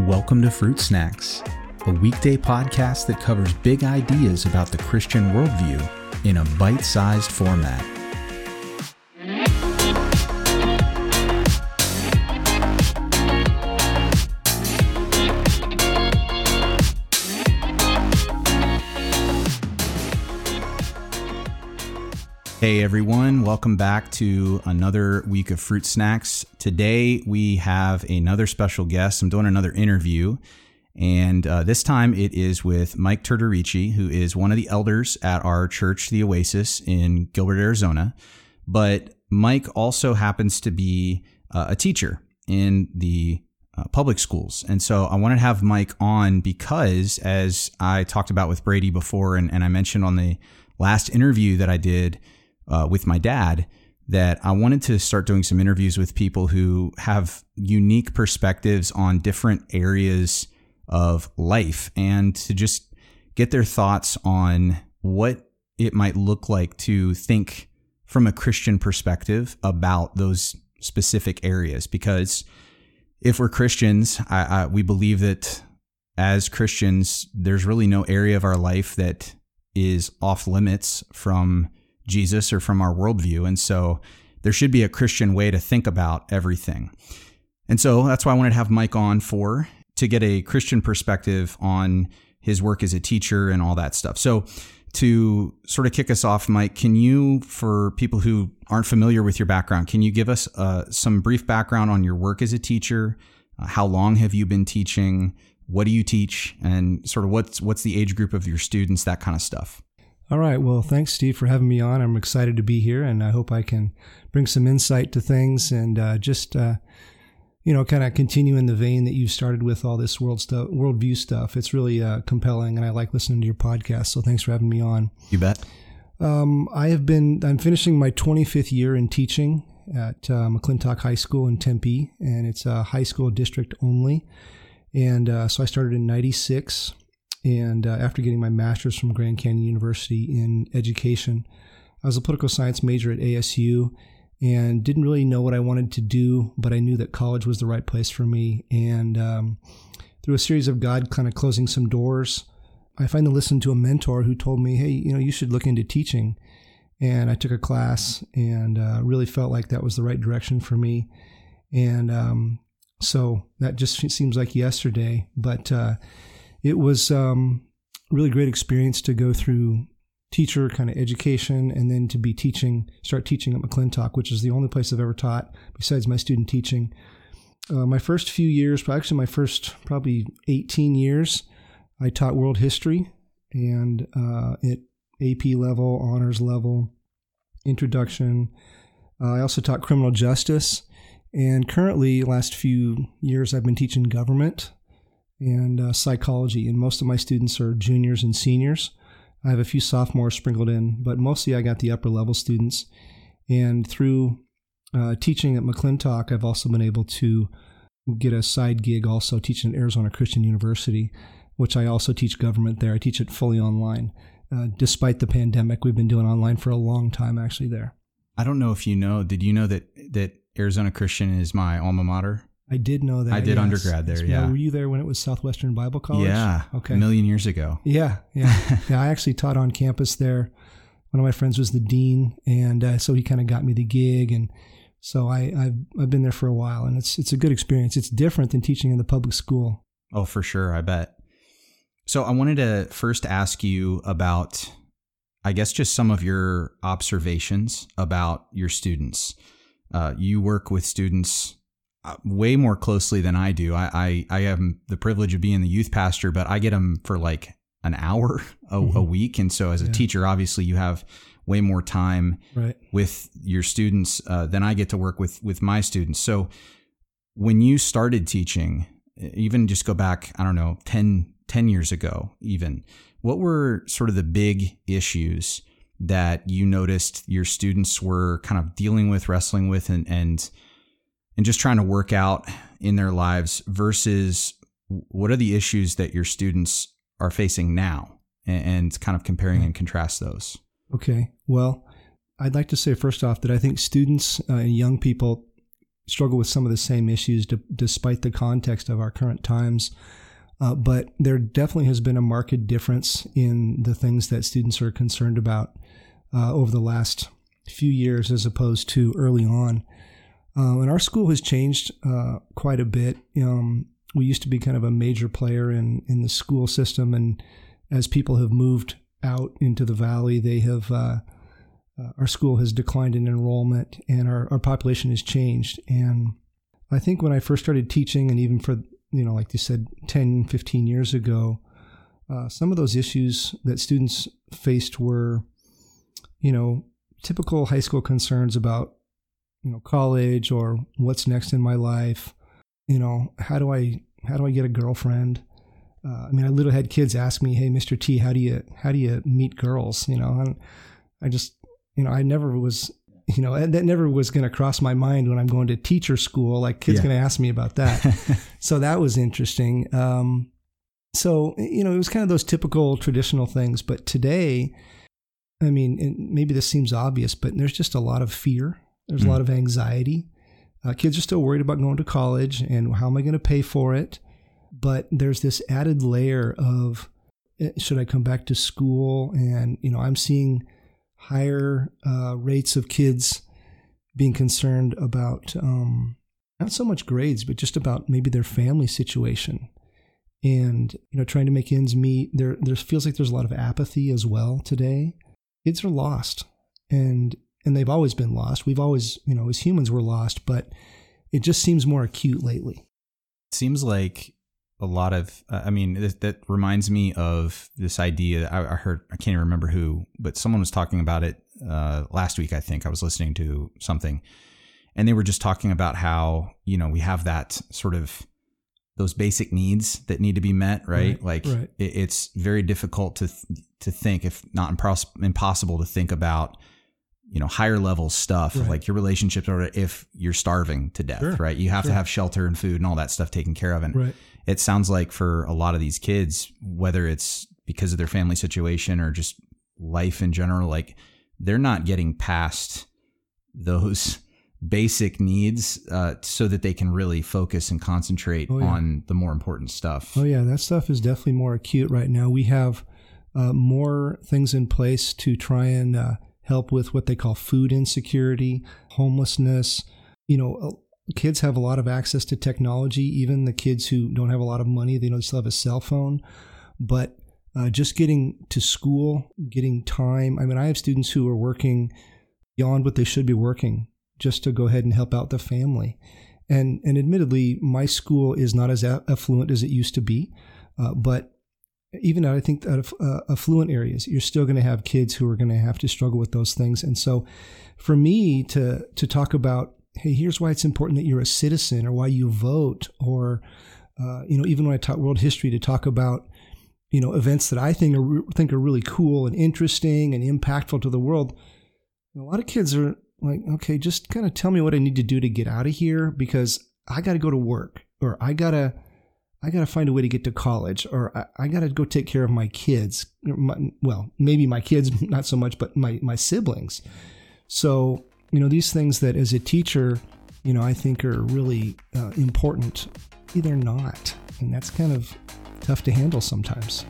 Welcome to Fruit Snacks, a weekday podcast that covers big ideas about the Christian worldview in a bite sized format. Hey everyone, welcome back to another week of Fruit Snacks. Today we have another special guest. I'm doing another interview, and uh, this time it is with Mike Turturice, who is one of the elders at our church, the Oasis in Gilbert, Arizona. But Mike also happens to be uh, a teacher in the uh, public schools. And so I wanted to have Mike on because, as I talked about with Brady before, and, and I mentioned on the last interview that I did, uh, with my dad that I wanted to start doing some interviews with people who have unique perspectives on different areas of life and to just get their thoughts on what it might look like to think from a Christian perspective about those specific areas. Because if we're Christians, I, I, we believe that as Christians, there's really no area of our life that is off limits from Jesus or from our worldview. And so there should be a Christian way to think about everything. And so that's why I wanted to have Mike on for to get a Christian perspective on his work as a teacher and all that stuff. So to sort of kick us off, Mike, can you, for people who aren't familiar with your background, can you give us uh, some brief background on your work as a teacher? Uh, how long have you been teaching? What do you teach? And sort of what's what's the age group of your students? That kind of stuff. All right. Well, thanks, Steve, for having me on. I'm excited to be here, and I hope I can bring some insight to things and uh, just, uh, you know, kind of continue in the vein that you started with all this world stuff, worldview stuff. It's really uh, compelling, and I like listening to your podcast. So thanks for having me on. You bet. Um, I have been. I'm finishing my 25th year in teaching at uh, McClintock High School in Tempe, and it's a high school district only. And uh, so I started in '96 and uh, after getting my master's from Grand Canyon University in education, I was a political science major at ASU and didn't really know what I wanted to do, but I knew that college was the right place for me. And um, through a series of God kind of closing some doors, I finally listened to a mentor who told me, hey, you know, you should look into teaching. And I took a class and uh, really felt like that was the right direction for me. And um, so that just seems like yesterday. But uh, it was um, really great experience to go through teacher kind of education and then to be teaching, start teaching at McClintock, which is the only place I've ever taught besides my student teaching. Uh, my first few years, actually my first probably 18 years, I taught world history and uh, at AP level, honors level, introduction. Uh, I also taught criminal justice. And currently, last few years, I've been teaching government and uh, psychology. And most of my students are juniors and seniors. I have a few sophomores sprinkled in, but mostly I got the upper level students. And through uh, teaching at McClintock, I've also been able to get a side gig also teaching at Arizona Christian University, which I also teach government there. I teach it fully online. Uh, despite the pandemic, we've been doing online for a long time actually there. I don't know if you know, did you know that, that Arizona Christian is my alma mater? I did know that. I did yes. undergrad there. Yeah. Were you there when it was Southwestern Bible College? Yeah. Okay. A million years ago. Yeah. Yeah. yeah. I actually taught on campus there. One of my friends was the dean, and uh, so he kind of got me the gig, and so I, I've I've been there for a while, and it's it's a good experience. It's different than teaching in the public school. Oh, for sure. I bet. So I wanted to first ask you about, I guess, just some of your observations about your students. Uh, you work with students way more closely than I do. I, I, I have the privilege of being the youth pastor, but I get them for like an hour a, mm-hmm. a week. And so as a yeah. teacher, obviously you have way more time right. with your students uh, than I get to work with, with my students. So when you started teaching, even just go back, I don't know, 10, 10 years ago, even, what were sort of the big issues that you noticed your students were kind of dealing with, wrestling with, and, and and just trying to work out in their lives versus what are the issues that your students are facing now and, and kind of comparing and contrast those. Okay. Well, I'd like to say first off that I think students uh, and young people struggle with some of the same issues despite the context of our current times. Uh, but there definitely has been a marked difference in the things that students are concerned about uh, over the last few years as opposed to early on. Uh, and our school has changed uh, quite a bit. Um, we used to be kind of a major player in, in the school system, and as people have moved out into the valley, they have uh, uh, our school has declined in enrollment, and our, our population has changed. And I think when I first started teaching, and even for you know, like you said, 10, 15 years ago, uh, some of those issues that students faced were, you know, typical high school concerns about, you know, college or what's next in my life. You know, how do I how do I get a girlfriend? Uh, I mean, I literally had kids ask me, "Hey, Mr. T, how do you how do you meet girls?" You know, and I just, you know, I never was, you know, that never was going to cross my mind when I'm going to teacher school. Like, kids yeah. going to ask me about that. so that was interesting. Um, so you know, it was kind of those typical traditional things. But today, I mean, maybe this seems obvious, but there's just a lot of fear. There's mm. a lot of anxiety. Uh, kids are still worried about going to college and how am I going to pay for it? But there's this added layer of eh, should I come back to school? And, you know, I'm seeing higher uh, rates of kids being concerned about um, not so much grades, but just about maybe their family situation and you know trying to make ends meet there there feels like there's a lot of apathy as well today kids are lost and and they've always been lost. We've always, you know, as humans, we're lost, but it just seems more acute lately. It seems like a lot of, uh, I mean, that, that, reminds me of this idea. I, I, heard, I can't even remember who, but someone was talking about it uh, last week. I think I was listening to something, and they were just talking about how you know we have that sort of those basic needs that need to be met, right? right like right. It, it's very difficult to th- to think, if not impos- impossible, to think about you know higher level stuff right. like your relationships or if you're starving to death sure. right you have sure. to have shelter and food and all that stuff taken care of and right. it sounds like for a lot of these kids whether it's because of their family situation or just life in general like they're not getting past those basic needs uh, so that they can really focus and concentrate oh, yeah. on the more important stuff oh yeah that stuff is definitely more acute right now we have uh, more things in place to try and uh, help with what they call food insecurity, homelessness. You know, uh, kids have a lot of access to technology. Even the kids who don't have a lot of money, they they still have a cell phone. But uh, just getting to school, getting time. I mean, I have students who are working beyond what they should be working just to go ahead and help out the family. And and admittedly, my school is not as affluent as it used to be, uh, but even I think uh, affluent areas, you're still going to have kids who are going to have to struggle with those things. And so, for me to to talk about, hey, here's why it's important that you're a citizen, or why you vote, or uh, you know, even when I talk world history, to talk about you know events that I think are think are really cool and interesting and impactful to the world. A lot of kids are like, okay, just kind of tell me what I need to do to get out of here because I got to go to work or I got to I got to find a way to get to college, or I, I got to go take care of my kids. My, well, maybe my kids, not so much, but my, my siblings. So, you know, these things that as a teacher, you know, I think are really uh, important, they're not. And that's kind of tough to handle sometimes.